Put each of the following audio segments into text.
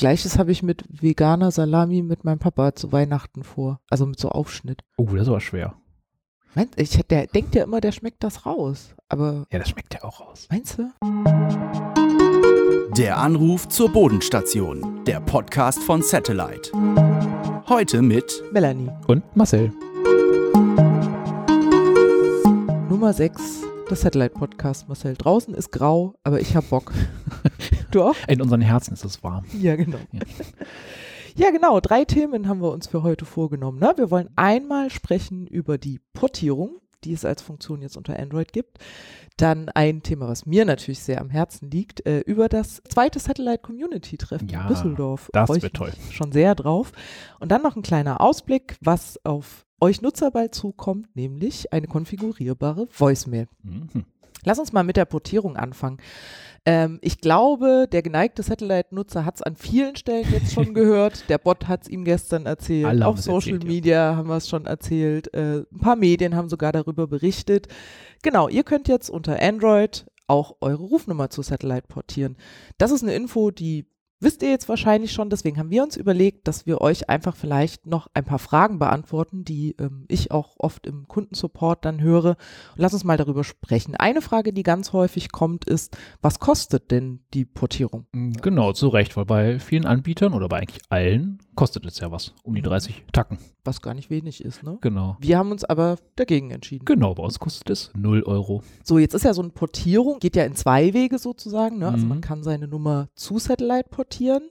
Gleiches habe ich mit veganer Salami mit meinem Papa zu Weihnachten vor. Also mit so Aufschnitt. Oh, das war schwer. Meinst, ich, der denkt ja immer, der schmeckt das raus. Aber Ja, das schmeckt ja auch raus. meinst du? Der Anruf zur Bodenstation. Der Podcast von Satellite. Heute mit Melanie. Und Marcel. Nummer 6, das Satellite Podcast. Marcel, draußen ist grau, aber ich hab Bock. du auch? In unseren Herzen ist es warm. Ja, genau. Ja. Ja, genau. Drei Themen haben wir uns für heute vorgenommen. Ne? Wir wollen einmal sprechen über die Portierung, die es als Funktion jetzt unter Android gibt. Dann ein Thema, was mir natürlich sehr am Herzen liegt, äh, über das zweite Satellite Community Treffen Ja, in Düsseldorf. das wird toll. Schon sehr drauf. Und dann noch ein kleiner Ausblick, was auf euch Nutzer bald zukommt, nämlich eine konfigurierbare Voicemail. Mhm. Lass uns mal mit der Portierung anfangen. Ähm, ich glaube, der geneigte Satellite-Nutzer hat es an vielen Stellen jetzt schon gehört. Der Bot hat es ihm gestern erzählt. Alle Auf Social erzählt, ja. Media haben wir es schon erzählt. Äh, ein paar Medien haben sogar darüber berichtet. Genau, ihr könnt jetzt unter Android auch eure Rufnummer zu Satellite portieren. Das ist eine Info, die wisst ihr jetzt wahrscheinlich schon. Deswegen haben wir uns überlegt, dass wir euch einfach vielleicht noch ein paar Fragen beantworten, die ähm, ich auch oft im Kundensupport dann höre. Und lass uns mal darüber sprechen. Eine Frage, die ganz häufig kommt, ist, was kostet denn die Portierung? Genau, zu Recht, weil bei vielen Anbietern oder bei eigentlich allen kostet es ja was. Um die 30 Tacken. Was gar nicht wenig ist, ne? Genau. Wir haben uns aber dagegen entschieden. Genau, bei uns kostet es 0 Euro. So, jetzt ist ja so eine Portierung, geht ja in zwei Wege sozusagen. Ne? Also Mhm. man kann seine Nummer zu Satellite portieren,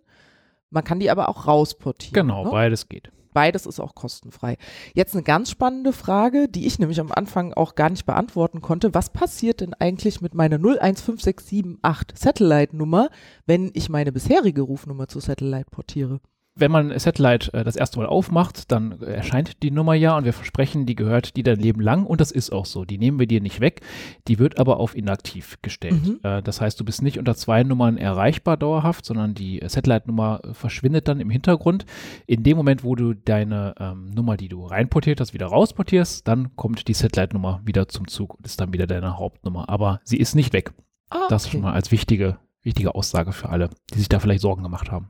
man kann die aber auch rausportieren. Genau, ne? beides geht. Beides ist auch kostenfrei. Jetzt eine ganz spannende Frage, die ich nämlich am Anfang auch gar nicht beantworten konnte. Was passiert denn eigentlich mit meiner 015678 Satellite-Nummer, wenn ich meine bisherige Rufnummer zu Satellite portiere? Wenn man Satellite äh, das erste Mal aufmacht, dann erscheint die Nummer ja und wir versprechen, die gehört dir dein Leben lang und das ist auch so. Die nehmen wir dir nicht weg, die wird aber auf inaktiv gestellt. Mhm. Äh, das heißt, du bist nicht unter zwei Nummern erreichbar dauerhaft, sondern die Satellite-Nummer verschwindet dann im Hintergrund. In dem Moment, wo du deine ähm, Nummer, die du reinportiert hast, wieder rausportierst, dann kommt die Satellite-Nummer wieder zum Zug und ist dann wieder deine Hauptnummer. Aber sie ist nicht weg. Ah, Das okay. schon mal als wichtige, wichtige Aussage für alle, die sich da vielleicht Sorgen gemacht haben.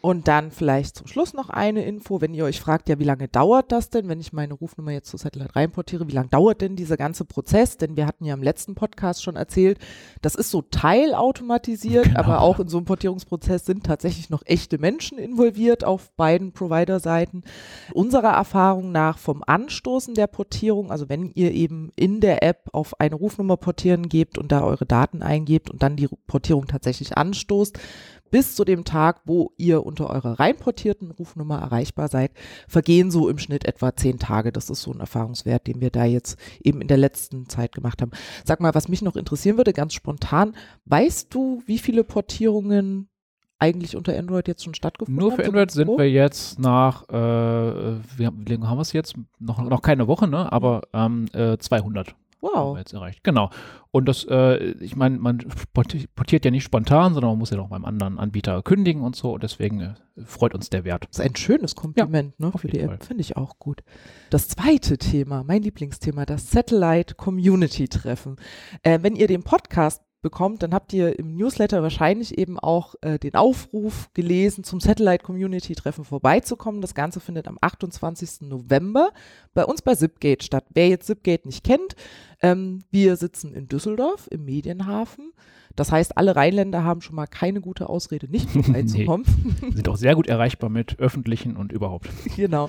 Und dann vielleicht zum Schluss noch eine Info, wenn ihr euch fragt, ja, wie lange dauert das denn, wenn ich meine Rufnummer jetzt zu Satellite reinportiere, wie lange dauert denn dieser ganze Prozess? Denn wir hatten ja im letzten Podcast schon erzählt, das ist so teilautomatisiert, Genau. aber auch in so einem Portierungsprozess sind tatsächlich noch echte Menschen involviert auf beiden Provider-Seiten. Unserer Erfahrung nach vom Anstoßen der Portierung, also wenn ihr eben in der App auf eine Rufnummer portieren gebt und da eure Daten eingebt und dann die Portierung tatsächlich anstoßt, bis zu dem Tag, wo ihr unter eurer reinportierten Rufnummer erreichbar seid, vergehen so im Schnitt etwa zehn Tage. Das ist so ein Erfahrungswert, den wir da jetzt eben in der letzten Zeit gemacht haben. Sag mal, was mich noch interessieren würde, ganz spontan, weißt du, wie viele Portierungen eigentlich unter Android jetzt schon stattgefunden Nur haben? für So Android sind wir jetzt nach, äh, wie, haben- haben wir es jetzt? Noch, noch keine Woche, ne? Aber ähm, äh, 200 haben Wow. wir jetzt erreicht. Genau. Und das, äh, ich meine, man porti- portiert ja nicht spontan, sondern man muss ja noch beim anderen Anbieter kündigen und so. Und deswegen äh, freut uns der Wert. Das ist ein schönes Kompliment ne, auf für die Fall. App. Finde ich auch gut. Das zweite Thema, mein Lieblingsthema, das Satellite Community Treffen. Äh, wenn ihr den Podcast bekommt, dann habt ihr im Newsletter wahrscheinlich eben auch äh, den Aufruf gelesen, zum Satellite Community Treffen vorbeizukommen. Das Ganze findet am 28. November bei uns bei Zipgate statt. Wer jetzt Zipgate nicht kennt, ähm, wir sitzen in Düsseldorf im Medienhafen. Das heißt, alle Rheinländer haben schon mal keine gute Ausrede, nicht vorbeizukommen. Sind auch sehr gut erreichbar mit öffentlichen und überhaupt. Genau.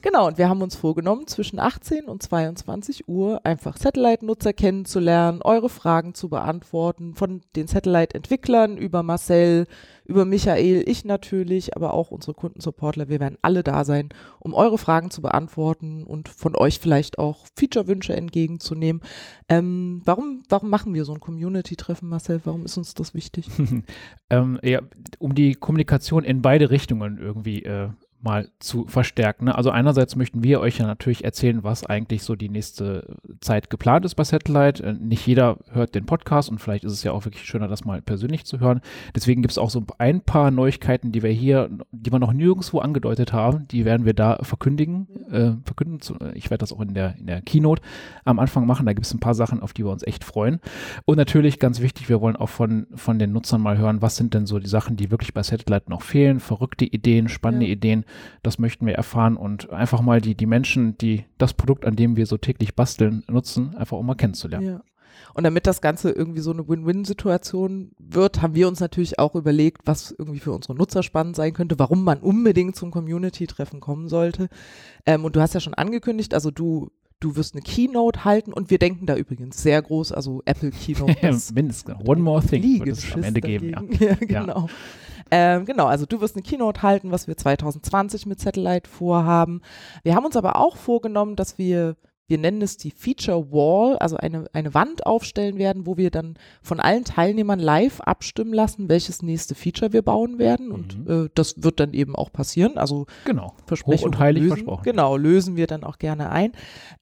Genau, und wir haben uns vorgenommen, zwischen 18 und 22 Uhr einfach Satellite-Nutzer kennenzulernen, eure Fragen zu beantworten, von den Satellite-Entwicklern über Marcel, über Michael, ich natürlich, aber auch unsere Kundensupportler. Wir werden alle da sein, um eure Fragen zu beantworten und von euch vielleicht auch Feature-Wünsche entgegenzunehmen. Ähm, warum, warum machen wir so ein Community-Treffen, Marcel? Warum ist uns das wichtig? ähm, ja, um die Kommunikation in beide Richtungen irgendwie äh, mal zu verstärken. Ne? Also einerseits möchten wir euch ja natürlich erzählen, was eigentlich so die nächste Zeit geplant ist bei Satellite. Äh, nicht jeder hört den Podcast und vielleicht ist es ja auch wirklich schöner, das mal persönlich zu hören. Deswegen gibt es auch so ein paar Neuigkeiten, die wir hier, die wir noch nirgendwo angedeutet haben, die werden wir da verkündigen. Äh, verkünden zu, ich werde das auch in der, in der Keynote am Anfang machen. Da gibt es ein paar Sachen, auf die wir uns echt freuen. Und natürlich ganz wichtig, wir wollen auch von, von den Nutzern mal hören, was sind denn so die Sachen, die wirklich bei Satellite noch fehlen, verrückte Ideen, spannende ja. Ideen das möchten wir erfahren und einfach mal die, die Menschen, die das Produkt, an dem wir so täglich basteln, nutzen, einfach auch mal kennenzulernen. Ja. Und damit das Ganze irgendwie so eine Win-Win-Situation wird, haben wir uns natürlich auch überlegt, was irgendwie für unsere Nutzer spannend sein könnte, warum man unbedingt zum Community-Treffen kommen sollte. Ähm, und du hast ja schon angekündigt, also du du wirst eine Keynote halten und wir denken da übrigens sehr groß, also Apple Keynote. Mindestens. One more thing wird es am Ende geben, ja. ja. genau. Ähm, genau, also du wirst eine Keynote halten, was wir 2020 mit Satellite vorhaben. Wir haben uns aber auch vorgenommen, dass wir wir nennen es die Feature Wall, also eine, eine Wand aufstellen werden, wo wir dann von allen Teilnehmern live abstimmen lassen, welches nächste Feature wir bauen werden. Und mhm. äh, das wird dann eben auch passieren. Also genau. Versprechen Hoch und heilig lösen, versprochen. Genau, lösen wir dann auch gerne ein.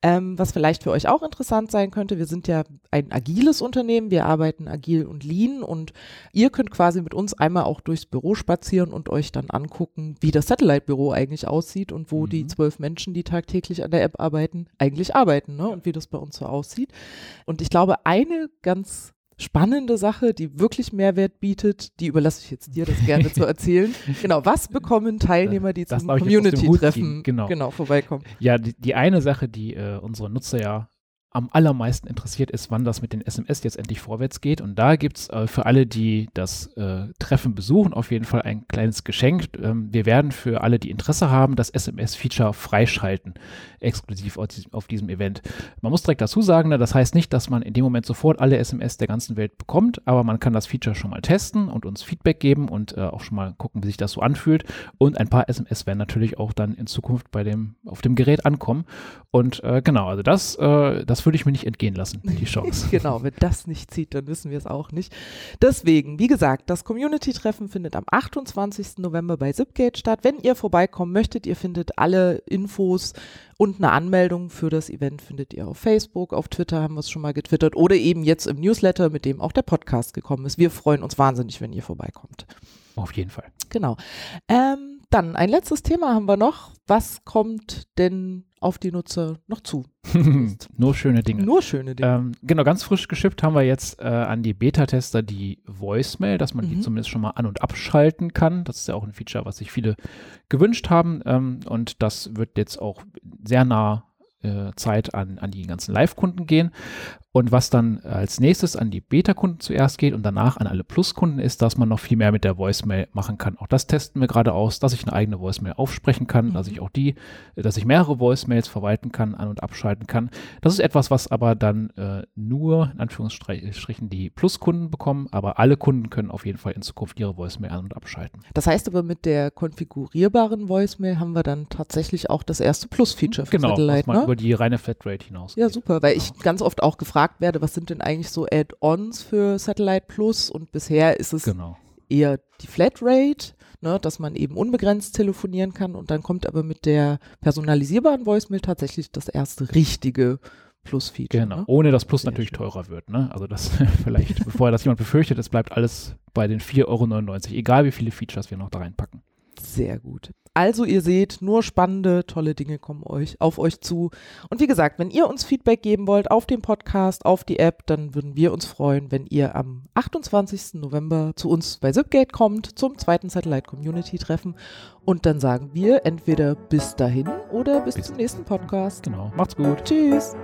Ähm, was vielleicht für euch auch interessant sein könnte, wir sind ja ein agiles Unternehmen, wir arbeiten agil und lean und ihr könnt quasi mit uns einmal auch durchs Büro spazieren und euch dann angucken, wie das Satellite-Büro eigentlich aussieht und wo mhm. die zwölf Menschen, die tagtäglich an der App arbeiten, eigentlich arbeiten ne? und wie das bei uns so aussieht. Und ich glaube, eine ganz spannende Sache, die wirklich Mehrwert bietet, die überlasse ich jetzt dir, das gerne zu erzählen. Genau, was bekommen Teilnehmer, die das zum Community-Treffen genau. genau, vorbeikommen? Ja, die, die eine Sache, die äh, unsere Nutzer ja am allermeisten interessiert ist, wann das mit den SMS jetzt endlich vorwärts geht. Und da gibt es äh, für alle, die das äh, Treffen besuchen, auf jeden Fall ein kleines Geschenk. Ähm, wir werden für alle, die Interesse haben, das SMS-Feature freischalten, exklusiv auf, auf, diesem Event. Man muss direkt dazu sagen, ne, das heißt nicht, dass man in dem Moment sofort alle SMS der ganzen Welt bekommt, aber man kann das Feature schon mal testen und uns Feedback geben und äh, auch schon mal gucken, wie sich das so anfühlt. Und ein paar SMS werden natürlich auch dann in Zukunft bei dem, auf dem Gerät ankommen. Und äh, genau, also das, äh, das würde ich mir nicht entgehen lassen, die Chance. genau, wenn das nicht zieht, dann wissen wir es auch nicht. Deswegen, wie gesagt, das Community-Treffen findet am 28. November bei Zipgate statt. Wenn ihr vorbeikommen möchtet, ihr findet alle Infos und eine Anmeldung für das Event findet ihr auf Facebook, auf Twitter haben wir es schon mal getwittert oder eben jetzt im Newsletter, mit dem auch der Podcast gekommen ist. Wir freuen uns wahnsinnig, wenn ihr vorbeikommt. Auf jeden Fall. Genau. Ähm, dann ein letztes Thema haben wir noch. Was kommt denn auf die Nutzer noch zu? Nur schöne Dinge. Nur schöne Dinge. Ähm, genau, ganz frisch geschippt haben wir jetzt äh, an die Beta-Tester die Voicemail, dass man mhm. die zumindest schon mal an- und abschalten kann. Das ist ja auch ein Feature, was sich viele gewünscht haben. Ähm, und das wird jetzt auch sehr nah äh, Zeit an, an die ganzen Live-Kunden gehen. Und was dann als nächstes an die Beta-Kunden zuerst geht und danach an alle Plus-Kunden ist, dass man noch viel mehr mit der Voicemail machen kann. Auch das testen wir gerade aus, dass ich eine eigene Voicemail aufsprechen kann, mhm. dass ich auch die, dass ich mehrere Voicemails verwalten kann, an- und abschalten kann. Das ist etwas, was aber dann äh, nur, in Anführungsstrichen, die Plus-Kunden bekommen, aber alle Kunden können auf jeden Fall in Zukunft ihre Voicemail an- und abschalten. Das heißt aber, mit der konfigurierbaren Voicemail haben wir dann tatsächlich auch das erste Plus-Feature für genau, Satellite, ne? Über die reine Flatrate hinaus. Ja, super, weil genau. ich ganz oft auch gefragt gefragt werde, was sind denn eigentlich so Add-ons für Satellite Plus und bisher ist es genau. eher die Flatrate, ne, dass man eben unbegrenzt telefonieren kann und dann kommt aber mit der personalisierbaren Voicemail tatsächlich das erste richtige Plus-Feature. Genau, ne? ohne dass Plus Sehr natürlich schön. teurer wird. Ne? Also das vielleicht, bevor das jemand befürchtet, es bleibt alles bei den 4,99 Euro, egal wie viele Features wir noch da reinpacken. Sehr gut. Also ihr seht, nur spannende, tolle Dinge kommen euch auf euch zu. Und wie gesagt, wenn ihr uns Feedback geben wollt auf den Podcast, auf die App, dann würden wir uns freuen, wenn ihr am 28. November zu uns bei Zipgate kommt zum zweiten Satellite Community Treffen. Und dann sagen wir entweder bis dahin oder bis, bis zum nächsten Podcast. Genau. Macht's gut. Tschüss.